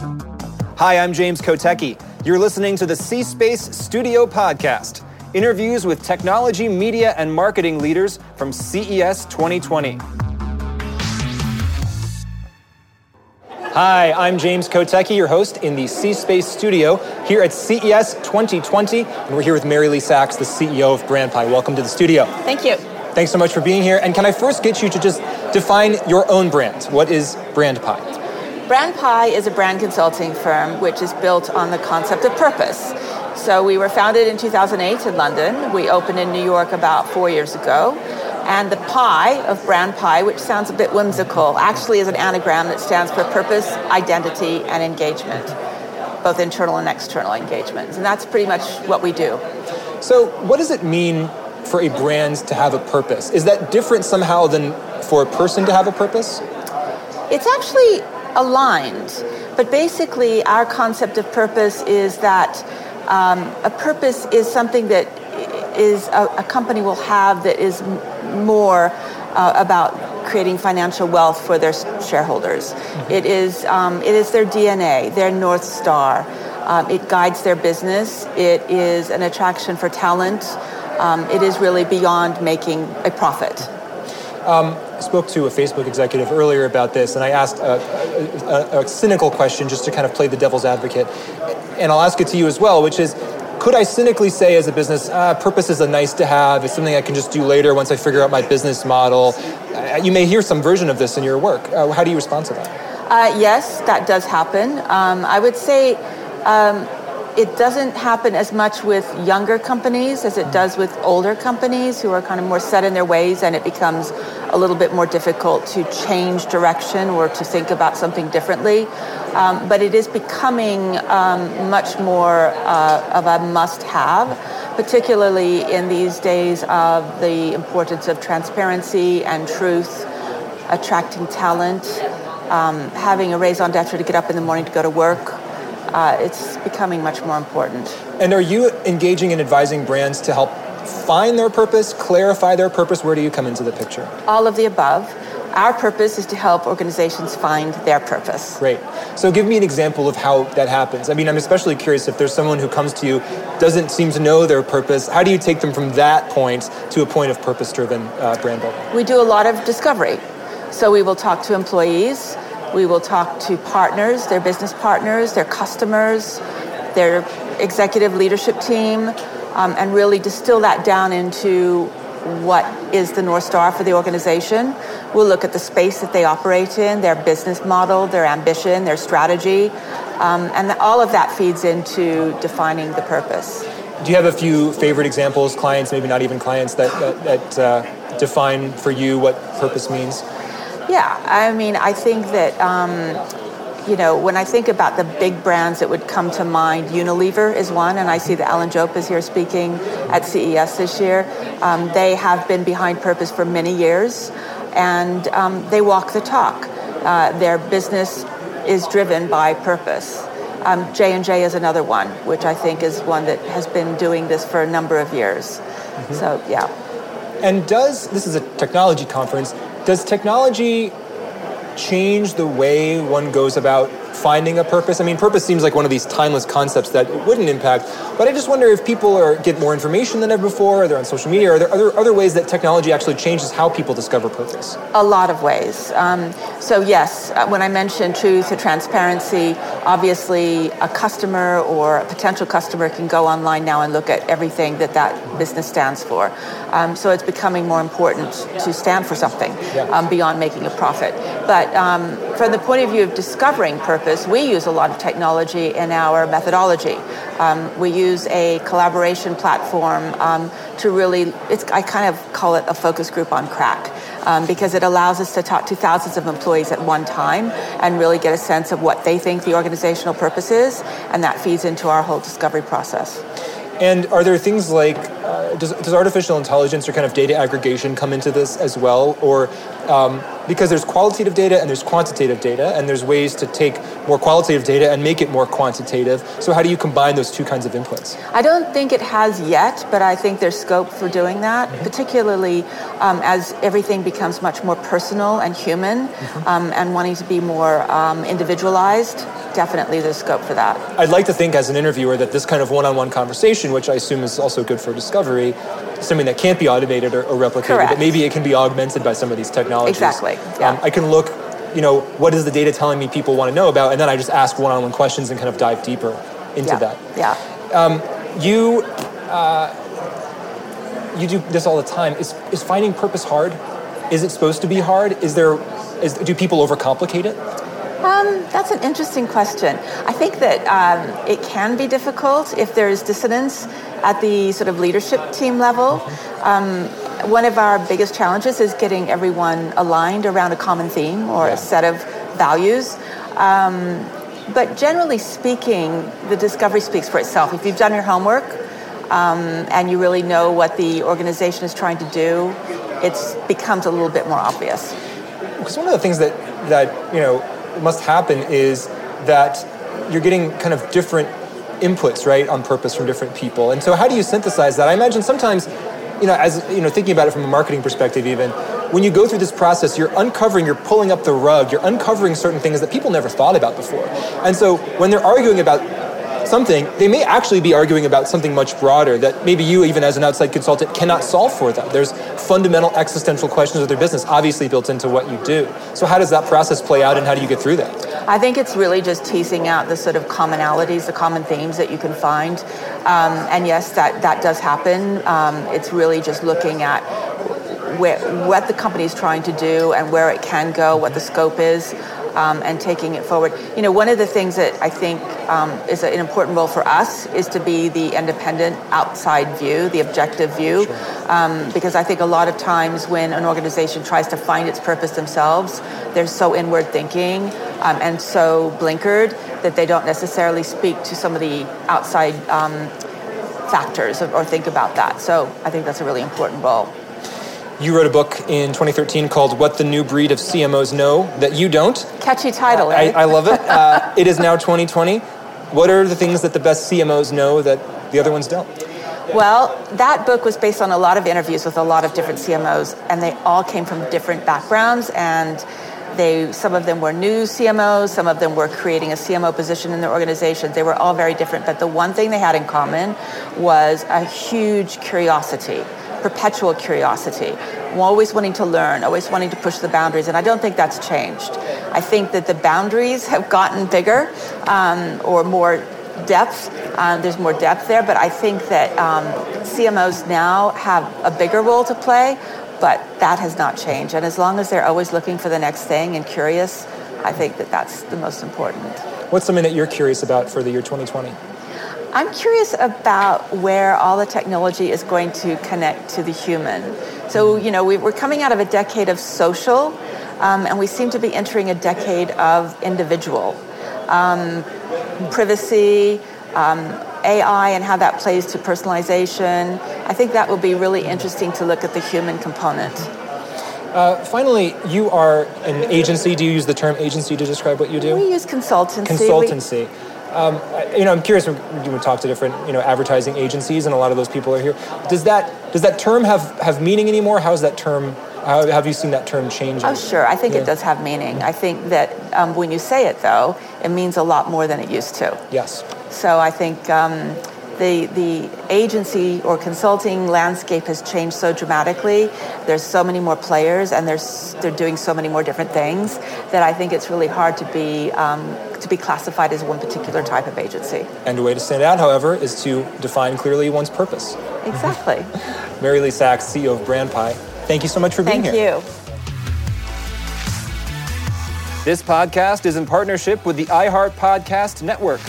Hi, I'm James Kotecki. You're listening to the C Space Studio Podcast interviews with technology, media, and marketing leaders from CES 2020. Hi, I'm James Kotecki, your host in the C Space studio here at CES 2020. And we're here with MaryLee Sachs, the CEO of Brandpie. Welcome to the studio. Thank you. Thanks so much for being here. And can I first get you to just define your own brand? What is Brandpie? Brandpie is a brand consulting firm which is built on the concept of purpose. So we were founded in 2008 in London. We opened in New York about four years ago. And the pie of brand pie, which sounds a bit whimsical, actually is an anagram that stands for purpose, identity, and engagement, both internal and external engagements. And that's pretty much what we do. So, what does it mean for a brand to have a purpose? Is that different somehow than for a person to have a purpose? It's actually aligned. But basically, our concept of purpose is that um, a purpose is something that is a, a company will have that is more uh, about creating financial wealth for their shareholders. Mm-hmm. It is um, it is their DNA, their north star. Um, it guides their business. It is an attraction for talent. Um, it is really beyond making a profit. Um, I spoke to a Facebook executive earlier about this, and I asked a, a, a cynical question just to kind of play the devil's advocate. And I'll ask it to you as well, which is could I cynically say as a business, uh, purpose is a nice to have, it's something I can just do later once I figure out my business model? Uh, you may hear some version of this in your work. Uh, how do you respond to that? Uh, yes, that does happen. Um, I would say um, it doesn't happen as much with younger companies as it does with older companies who are kind of more set in their ways and it becomes a little bit more difficult to change direction or to think about something differently. Um, but it is becoming um, much more uh, of a must have, particularly in these days of the importance of transparency and truth, attracting talent, um, having a raison d'etre to get up in the morning to go to work. Uh, it's becoming much more important. And are you engaging in advising brands to help find their purpose, clarify their purpose? Where do you come into the picture? All of the above. Our purpose is to help organizations find their purpose. Great. So give me an example of how that happens. I mean, I'm especially curious if there's someone who comes to you, doesn't seem to know their purpose, how do you take them from that point to a point of purpose driven uh, brand building? We do a lot of discovery. So we will talk to employees, we will talk to partners, their business partners, their customers, their executive leadership team, um, and really distill that down into what is the North Star for the organization. We'll look at the space that they operate in, their business model, their ambition, their strategy, um, and all of that feeds into defining the purpose. Do you have a few favorite examples, clients, maybe not even clients, that, that, that uh, define for you what purpose means? Yeah, I mean, I think that um, you know, when I think about the big brands that would come to mind, Unilever is one, and I see that Alan Jope is here speaking at CES this year. Um, they have been behind purpose for many years, and um, they walk the talk. Uh, their business is driven by purpose. Um, J and J is another one, which I think is one that has been doing this for a number of years. Mm-hmm. So yeah. And does this is a technology conference? Does technology change the way one goes about finding a purpose? I mean, purpose seems like one of these timeless concepts that it wouldn't impact, but I just wonder if people are get more information than ever before, or they're on social media, are there other, other ways that technology actually changes how people discover purpose? A lot of ways. Um, so, yes, uh, when I mentioned truth and transparency, obviously a customer or a potential customer can go online now and look at everything that that business stands for. Um, so, it's becoming more important to stand for something um, beyond making a profit. But um, from the point of view of discovering purpose, purpose, we use a lot of technology in our methodology. Um, we use a collaboration platform um, to really, I kind of call it a focus group on crack. Um, because it allows us to talk to thousands of employees at one time and really get a sense of what they think the organizational purpose is, and that feeds into our whole discovery process. And are there things like, uh, does, does artificial intelligence or kind of data aggregation come into this as well? Or um, because there's qualitative data and there's quantitative data, and there's ways to take more qualitative data and make it more quantitative. So, how do you combine those two kinds of inputs? I don't think it has yet, but I think there's scope for doing that, mm-hmm. particularly um, as everything becomes much more personal and human mm-hmm. um, and wanting to be more um, individualized. definitely there's scope for that. I'd like to think, as an interviewer, that this kind of one-on-one conversation, which I assume is also good for discovery, something that can't be automated or, or replicated, Correct. but maybe it can be augmented by some of these technologies. Exactly, yeah. Um, I can look, you know, what is the data telling me people want to know about, and then I just ask one-on-one questions and kind of dive deeper into yeah. that. Yeah. You, uh, you do this all the time. Is is finding purpose hard? Is it supposed to be hard? Is there, is, do people overcomplicate it? Um, that's an interesting question. I think that um, it can be difficult if there's dissonance at the sort of leadership team level. Um, one of our biggest challenges is getting everyone aligned around a common theme or Yeah. a set of values. Um, but generally speaking, the discovery speaks for itself. If you've done your homework um, and you really know what the organization is trying to do, it becomes a little bit more obvious. Because one of the things that that you know must happen is that you're getting kind of different inputs, right, on purpose from different people. And so, how do you synthesize that? I imagine sometimes, you know, as you know, thinking about it from a marketing perspective, even when you go through this process, you're uncovering, you're pulling up the rug, you're uncovering certain things that people never thought about before. And so, when they're arguing about something, they may actually be arguing about something much broader that maybe you, even as an outside consultant, cannot solve for them. There's fundamental existential questions of their business, obviously built into what you do. So, how does that process play out, and how do you get through that? I think it's really just teasing out the sort of commonalities, the common themes that you can find. Um, and yes, that, that does happen. Um, it's really just looking at where, what the company is trying to do and where it can go, what the scope is, um, and taking it forward. You know, one of the things that I think um, is an important role for us is to be the independent outside view, the objective view, um, because I think a lot of times when an organization tries to find its purpose themselves, they're so inward thinking um, and so blinkered that they don't necessarily speak to some of the outside um, factors or, or think about that. So I think that's a really important role. You wrote a book in 2013 called What the New Breed of CMOs Know That You Don't. Catchy title, I. I love it. Uh, it is now 2020. What are the things that the best CMOs know that the other ones don't? Well, that book was based on a lot of interviews with a lot of different CMOs, and they all came from different backgrounds. And they, some of them were new CMOs, some of them were creating a CMO position in their organizations. They were all very different, but the one thing they had in common was a huge curiosity, perpetual curiosity, always wanting to learn, always wanting to push the boundaries. And I don't think that's changed. I think that the boundaries have gotten bigger um, or more depth. Um, there's more depth there, but I think that um, CMOs now have a bigger role to play, but that has not changed. And as long as they're always looking for the next thing and curious, I think that that's the most important. What's something that you're curious about for the year 2020? I'm curious about where all the technology is going to connect to the human. So, you know, we, we're coming out of a decade of social, um, and we seem to be entering a decade of individual. Um, privacy, um, AI, and how that plays to personalization. I think that will be really interesting to look at the human component. Uh, finally, you are an agency. Do you use the term agency to describe what you do? We use consultancy. We- Consultancy. Um, you know, I'm curious when you would talk to different, you know, advertising agencies, and a lot of those people are here. Does that does that term have have meaning anymore? How's that term? How have you seen that term change? Oh, sure. I think Yeah. it does have meaning. I think that um, when you say it, though, it means a lot more than it used to. Yes. So I think um, the the agency or consulting landscape has changed so dramatically. There's so many more players, and there's they're doing so many more different things that I think it's really hard to be um, to be classified as one particular type of agency. And a way to stand out, however, is to define clearly one's purpose. Exactly. MaryLee Sachs, CEO of Brandpie. Thank you so much for being Thank here. Thank you. This podcast is in partnership with the iHeart Podcast Network.